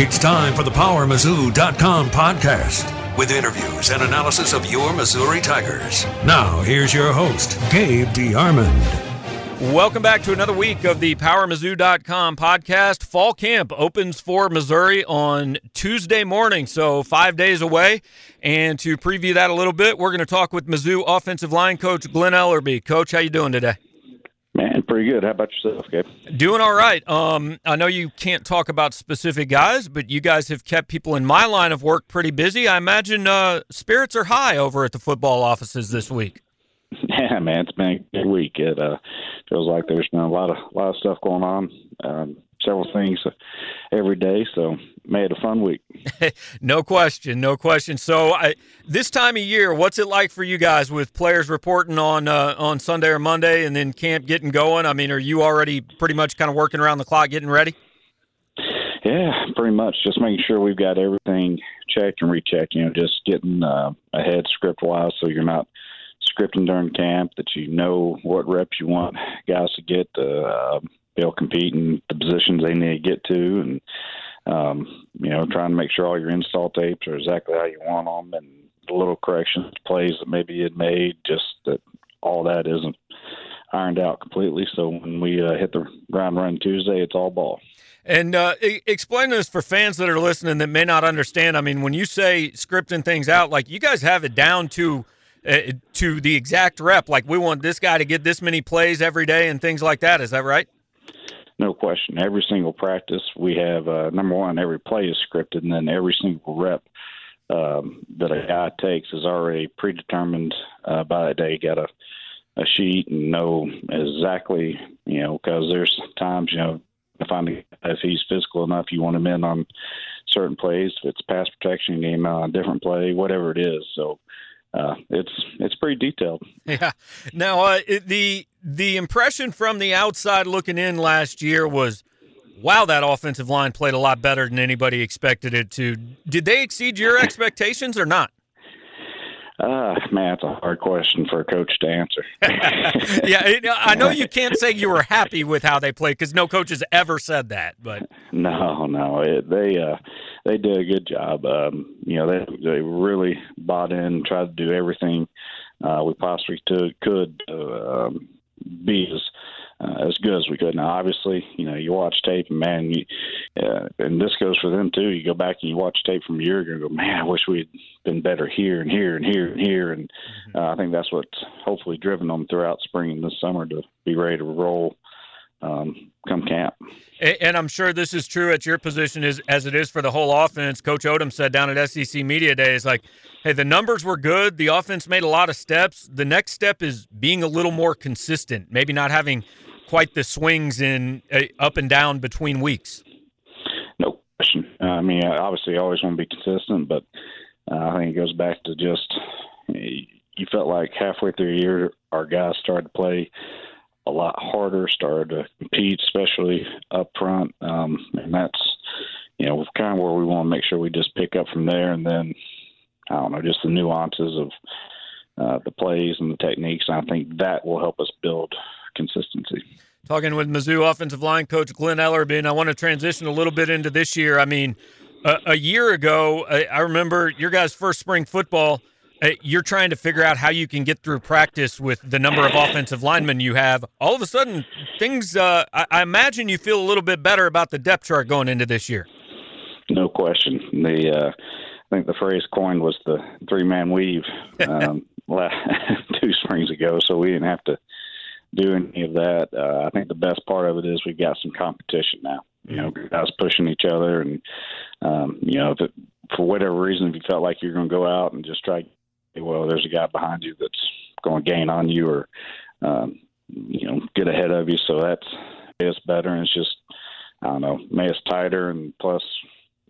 It's time for the PowerMizzou.com podcast with interviews and analysis of your Missouri Tigers. Now, here's your host, Gabe DeArmond. Welcome back to another week of the PowerMizzou.com podcast. Fall camp opens for Missouri on Tuesday morning, so five days away. And to preview that a little bit, we're going to talk with Mizzou offensive line coach Glen Elarbee. Coach, how you doing today? Man, pretty good. How about yourself, Gabe? Doing all right. Um, I know you can't talk about specific guys, but you guys have kept people in my line of work pretty busy. I imagine uh, spirits are high over at the football offices this week. Yeah, man, it's been a good week. It uh, feels like there's been a lot of a lot of stuff going on. Um, several things every day, so made a fun week. no question, no question. So I, this time of year, what's it like for you guys with players reporting on uh, on Sunday or Monday, and then camp getting going? I mean, are you already pretty much kind of working around the clock, getting ready? Yeah, pretty much. Just making sure we've got everything checked and rechecked. You know, just getting uh, ahead script wise, so you're not scripting during camp. That you know what reps you want guys to get uh, able compete in the positions they need to get to, and um, you know, trying to make sure all your install tapes are exactly how you want them, and the little corrections, plays that maybe you made, just that all that isn't ironed out completely. So when we uh, hit the ground run Tuesday, it's all ball. And uh, explain this for fans that are listening that may not understand. I mean, when you say scripting things out, like you guys have it down to uh, to the exact rep. Like we want this guy to get this many plays every day and things like that. Is that right? No question. Every single practice, we have uh, number one, every play is scripted, and then every single rep um, that a guy takes is already predetermined uh, by that day. You got a a sheet and know exactly, you know, because there's times, you know, if I'm if he's physical enough, you want him in on certain plays. If it's pass protection game on a different play, whatever it is. So uh, it's it's pretty detailed. Yeah. Now uh, the the impression from the outside looking in last year was, wow, that offensive line played a lot better than anybody expected it to. Did they exceed your expectations or not? Uh, man, it's a hard question for a coach to answer. yeah, I know you can't say you were happy with how they played because no coach has ever said that. But no, no, it, they uh, they did a good job. Um, you know, they they really bought in, tried to do everything uh, we possibly to, could to um, be as uh, as good as we could. Now, obviously, you know, you watch tape, and man, you, uh, and this goes for them too. You go back and you watch tape from a year ago, and go, man, I wish we'd been better here and here and here and here. And mm-hmm. uh, I think that's what's hopefully driven them throughout spring and this summer to be ready to roll um, come camp. And I'm sure this is true at your position as, as it is for the whole offense. Coach Odom said down at SEC Media Day, is like, hey, the numbers were good. The offense made a lot of steps. The next step is being a little more consistent, maybe not having quite the swings in uh, up and down between weeks. No question. Uh, I mean, obviously, you always want to be consistent, but uh, I think it goes back to just you felt like halfway through the year, our guys started to play – a lot harder, started to compete, especially up front. Um, and that's, you know, kind of where we want to make sure we just pick up from there. And then, I don't know, just the nuances of uh, the plays and the techniques. And I think that will help us build consistency. Talking with Mizzou offensive line coach Glen Elarbee, and I want to transition a little bit into this year. I mean, a, a year ago, I, I remember your guys' first spring football – uh, you're trying to figure out how you can get through practice with the number of offensive linemen you have. All of a sudden, things. Uh, I, I, imagine you feel a little bit better about the depth chart going into this year. No question. The uh, I think the phrase coined was the three man weave um, two springs ago, so we didn't have to do any of that. Uh, I think the best part of it is we've got some competition now. You know, guys pushing each other, and um, you know, if it, for whatever reason, if you felt like you're going to go out and just try well, there's a guy behind you that's going to gain on you or, um, you know, get ahead of you. So that's it's better, and it's just I don't know, made us tighter, and plus,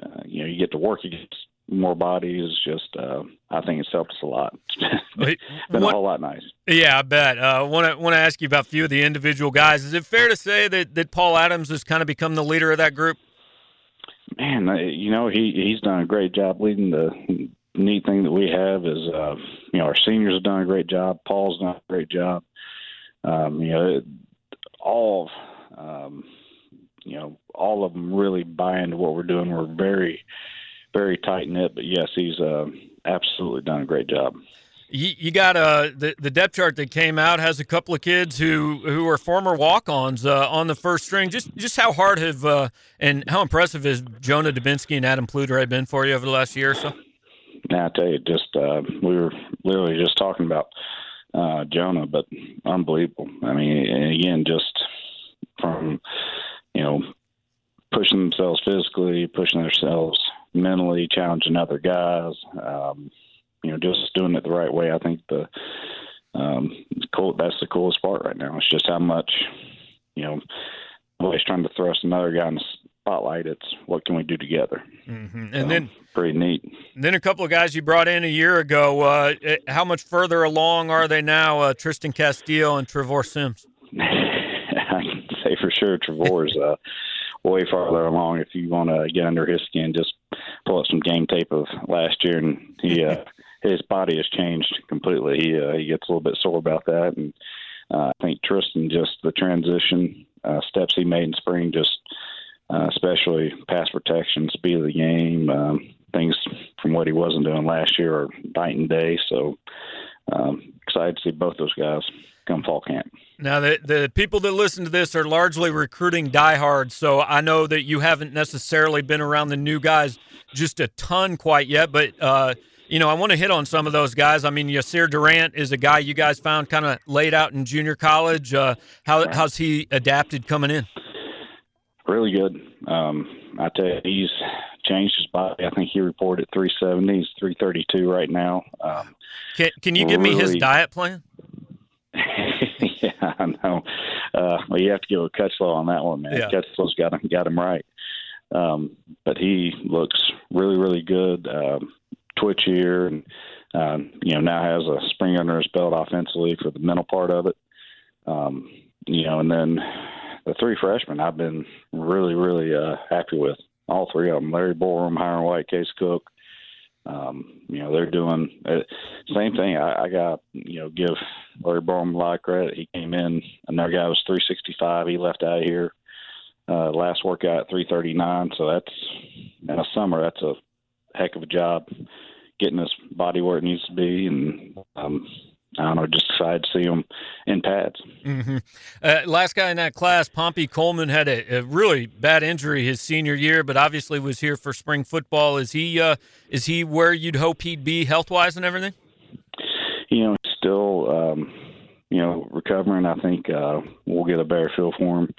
uh, you know, you get to work against more bodies. Just uh, I think it's helped us a lot. It's been what, a whole lot nice. Yeah, I bet. I want to want to ask you about a few of the individual guys. Is it fair to say that that Paul Adams has kind of become the leader of that group? Man, uh, you know he he's done a great job leading the neat thing that we have is, uh, you know, our seniors have done a great job. Paul's done a great job. Um, you know, all um, you know, all of them really buy into what we're doing. We're very, very tight knit. But yes, he's uh, absolutely done a great job. You, you got uh, the the depth chart that came out has a couple of kids who who are former walk-ons uh, on the first string. Just just how hard have uh, and how impressive has Jonah Dubinsky and Adam Ploudre been for you over the last year or so? Now I tell you, just uh, we were literally just talking about uh, Jonah, but unbelievable. I mean, again, just from you know pushing themselves physically, pushing themselves mentally, challenging other guys. Um, you know, just doing it the right way. I think the um, cool. That's the coolest part right now. It's just how much, you know, always trying to thrust another guy in the spotlight. It's what can we do together. Mm-hmm. And so, then pretty neat. Then a couple of guys you brought in a year ago. Uh, eh, how much further along are they now? Uh, Tristan Castillo and Trevor Sims. I can say for sure Trevor's uh, way farther along. If you want to get under his skin, just pull up some game tape of last year, and he uh, his body has changed completely. He uh, he gets a little bit sore about that, and uh, I think Tristan just the transition uh, steps he made in spring, just uh, especially pass protection, speed of the game, um, things from what he wasn't doing last year are night and day. So um, excited to see both those guys come fall camp. Now, the the people that listen to this are largely recruiting diehards, so I know that you haven't necessarily been around the new guys just a ton quite yet, but. Uh, you know, I want to hit on some of those guys. I mean, Yasir Durant is a guy you guys found kind of laid out in junior college. Uh, how, how's he adapted coming in? Really good. Um, I tell you, he's changed his body. I think he reported 370. He's 332 right now. Um, can, can you give really, me his diet plan? yeah, I know. Uh, well, you have to give a Cutchlow on that one, man. Yeah. Cutchlow's got him, got him right. Um, but he looks really, really good. Um, twitchier, and um, you know now has a spring under his belt offensively for the mental part of it. Um, you know, and then the three freshmen I've been really, really uh, happy with all three of them: Larry Borom, Hyrin White, Case Cook. Um, you know, they're doing uh, same thing. I, I got you know give Larry Borom a lot of credit. He came in. Another guy was 365. He left out here uh, last workout 339. So that's in a summer. That's a heck of a job getting his body where it needs to be, and um, I don't know, just to see him in pads. Mm-hmm. Uh, last guy in that class, Pompey Coleman, had a, a, really bad injury his senior year, but obviously was here for spring football. Is he uh, is he where you'd hope he'd be health wise and everything? You know, still um, you know recovering. I think uh, we'll get a better feel for him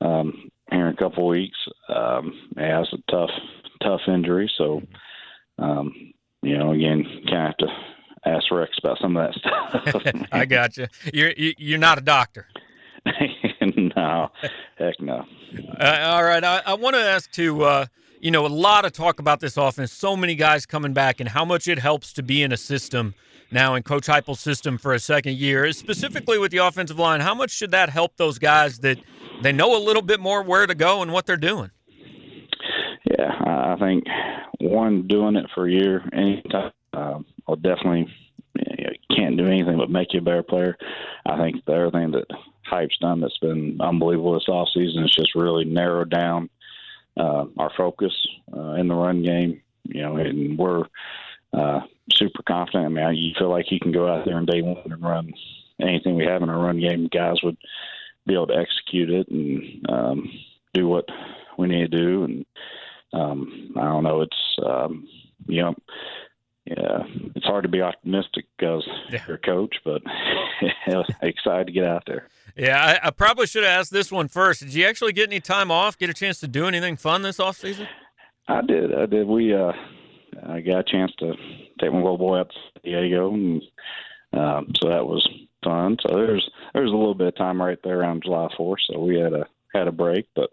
um, here in a couple weeks. Um, he has a tough tough injury, so. Um, you know, again, kind of have to Rex about some of that stuff. I got you. You're you're not a doctor. no, heck no. Uh, all right, I, I want to ask too. Uh, you know, a lot of talk about this offense. So many guys coming back, and how much it helps to be in a system now in Coach Heupel's system for a second year, specifically with the offensive line. How much should that help those guys that they know a little bit more where to go and what they're doing? Yeah, I think one doing it for a year anytime uh, will definitely can't do anything but make you a better player. I think the other thing that Hype's done that's been unbelievable this off season is just really narrowed down uh, our focus uh, in the run game. You know, and we're uh, super confident. I mean, you feel like you can go out there in day one and run anything we have in our run game. Guys would be able to execute it and um, do what we need to do. And um, I don't know. It's um, you know, hard to be optimistic because yeah. you're a coach, but excited to get out there. Yeah, I, I, probably should have asked this one first. Did you actually get any time off? Get a chance to do anything fun this off season? I did. I did. We uh, I got a chance to take my little boy out to San Diego, and um, so that was fun. So there's there's a little bit of time right there around July 4th. So we had a had a break, but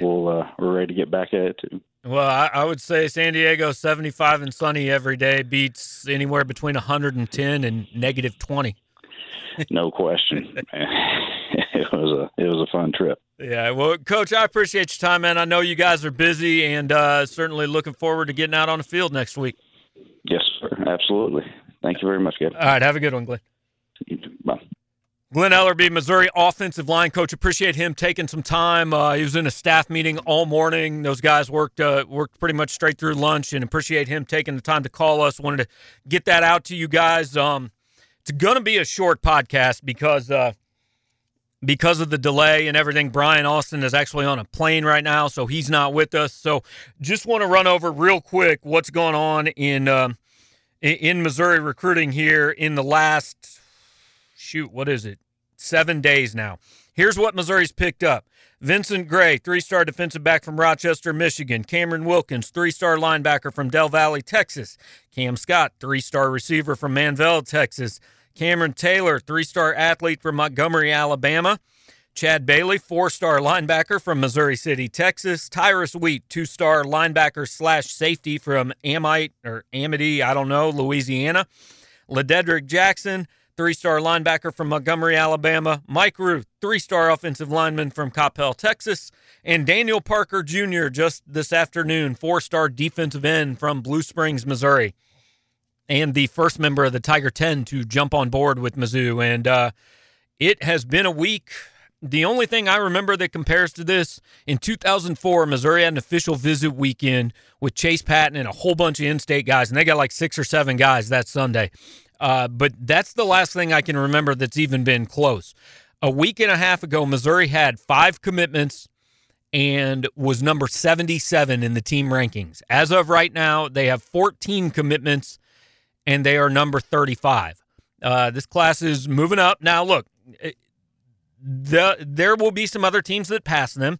we'll uh, we're ready to get back at it too. Well, I, I, would say San Diego 75 and sunny every day beats anywhere between 110 and negative 20. no question. it was a it was a fun trip. Yeah, well, Coach, I appreciate your time, man. I know you guys are busy, and uh, certainly looking forward to getting out on the field next week. Yes, sir. Absolutely. Thank you very much, Gabe. All right, have a good one, Glenn. Bye. Glen Elarbee, Missouri offensive line coach. Appreciate him taking some time. Uh, he was in a staff meeting all morning. Those guys worked uh, worked pretty much straight through lunch, and appreciate him taking the time to call us. Wanted to get that out to you guys. Um, it's going to be a short podcast because uh, because of the delay and everything. Brian Austin is actually on a plane right now, so he's not with us. So just want to run over real quick what's going on in um, in Missouri recruiting here in the last shoot, what is it? Seven days now. Here's what Missouri's picked up. Vincent Gray, three star defensive back from Rochester, Michigan. Cameron Wilkins, three star linebacker from Del Valle, Texas. Cam Scott, three star receiver from Manvel, Texas. Cameron Taylor, three star athlete from Montgomery, Alabama. Chad Bailey, four star linebacker from Missouri City, Texas. Tyrus Wheat, two star linebacker slash safety from Amite or Amity, I don't know, Louisiana. Lededrick Jackson, three star linebacker from Montgomery, Alabama. Mike Ruth, three star offensive lineman from Coppell, Texas. And Daniel Parker Jr., just this afternoon, four star defensive end from Blue Springs, Missouri. And the first member of the Tiger 10 to jump on board with Mizzou. And uh, it has been a week. The only thing I remember that compares to this in 2004, Missouri had an official visit weekend with Chase Patton and a whole bunch of in state guys, and they got like six or seven guys that Sunday. Uh, but that's the last thing I can remember that's even been close. A week and a half ago, Missouri had five commitments and was number 77 in the team rankings. As of right now, they have 14 commitments and they are number 35. Uh, this class is moving up. Now, look, the, there will be some other teams that pass them.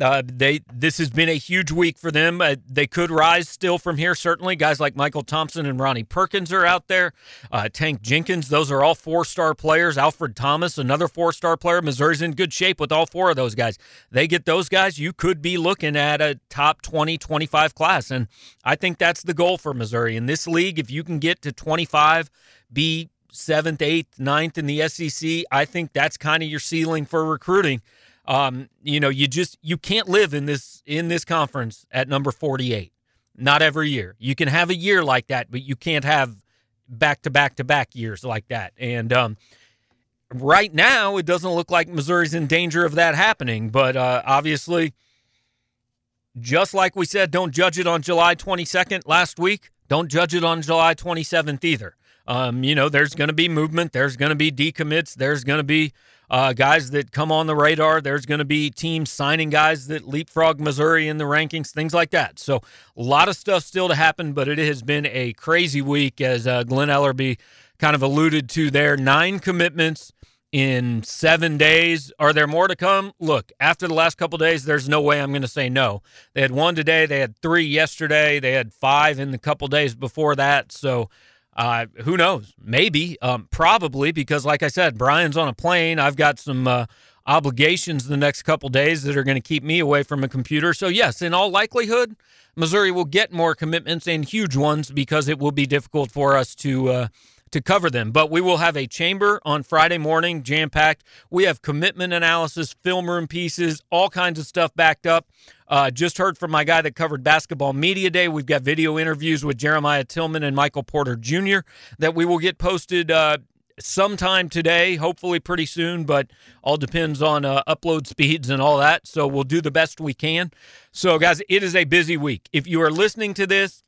Uh, they this has been a huge week for them. Uh, they could rise still from here. Certainly, guys like Michael Thompson and Ronnie Perkins are out there. Uh, Tank Jenkins, those are all four star players. Alfred Thomas, another four star player. Missouri's in good shape with all four of those guys. They get those guys, you could be looking at a top 20, 25 class, and I think that's the goal for Missouri in this league. If you can get to 25, be seventh, eighth, ninth in the SEC, I think that's kind of your ceiling for recruiting. Um, you know, you just you can't live in this in this conference at number 48. Not every year. You can have a year like that, but you can't have back to back to back years like that. And um, right now, it doesn't look like Missouri's in danger of that happening. But uh, obviously, just like we said, don't judge it on July 22nd last week. Don't judge it on July 27th either. Um, you know, there's going to be movement. There's going to be decommits. There's going to be uh, guys that come on the radar. There's going to be teams signing guys that leapfrog Missouri in the rankings, things like that. So a lot of stuff still to happen, but it has been a crazy week, as uh, Glen Elarbee kind of alluded to there. Nine commitments in seven days. Are there more to come? Look, after the last couple days, there's no way I'm going to say no. They had one today. They had three yesterday. They had five in the couple days before that. So uh, who knows? Maybe, um, probably, because like I said, Brian's on a plane. I've got some uh, obligations the next couple days that are going to keep me away from a computer. So yes, in all likelihood, Missouri will get more commitments and huge ones because it will be difficult for us to uh, to cover them. But we will have a chamber on Friday morning, jam packed. We have commitment analysis, film room pieces, all kinds of stuff backed up. Uh, just heard from my guy that covered basketball media day. We've got video interviews with Jeremiah Tilmon and Michael Porter Jr. that we will get posted uh, sometime today, hopefully pretty soon, but all depends on uh, upload speeds and all that. So we'll do the best we can. So, guys, it is a busy week. If you are listening to this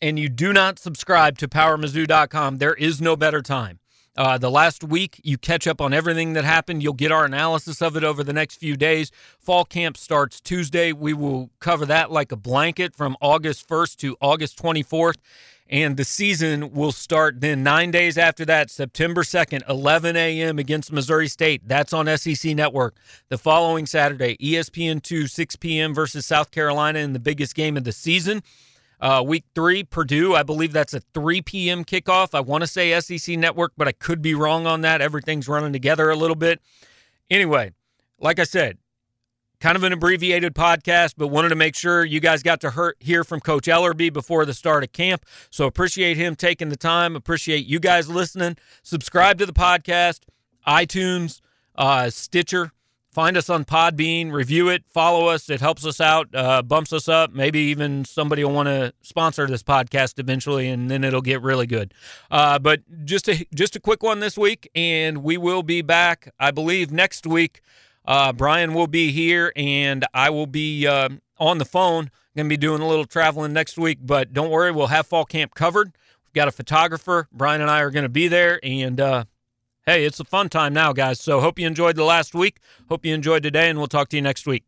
and you do not subscribe to PowerMizzou.com, there is no better time. Uh, the last week, you catch up on everything that happened. You'll get our analysis of it over the next few days. Fall camp starts Tuesday. We will cover that like a blanket from August 1st to August 24th. And the season will start then nine days after that, September 2nd, 11 a.m. against Missouri State. That's on SEC Network. The following Saturday, ESPN2, 6 p.m. versus South Carolina in the biggest game of the season. Uh, week three, Purdue, I believe that's a 3 p.m. kickoff. I want to say SEC Network, but I could be wrong on that. Everything's running together a little bit. Anyway, like I said, kind of an abbreviated podcast, but wanted to make sure you guys got to hear from Coach Elarbee before the start of camp. So appreciate him taking the time. Appreciate you guys listening. Subscribe to the podcast, iTunes, uh, Stitcher, find us on Podbean, review it, follow us. It helps us out, uh, bumps us up. Maybe even somebody will want to sponsor this podcast eventually, and then it'll get really good. Uh, but just a just a quick one this week, and we will be back, I believe, next week. Uh, Brian will be here, and I will be uh, on the phone. Going to be doing a little traveling next week, but don't worry, we'll have fall camp covered. We've got a photographer. Brian and I are going to be there, and uh, hey, it's a fun time now, guys. So hope you enjoyed the last week. Hope you enjoyed today, and we'll talk to you next week.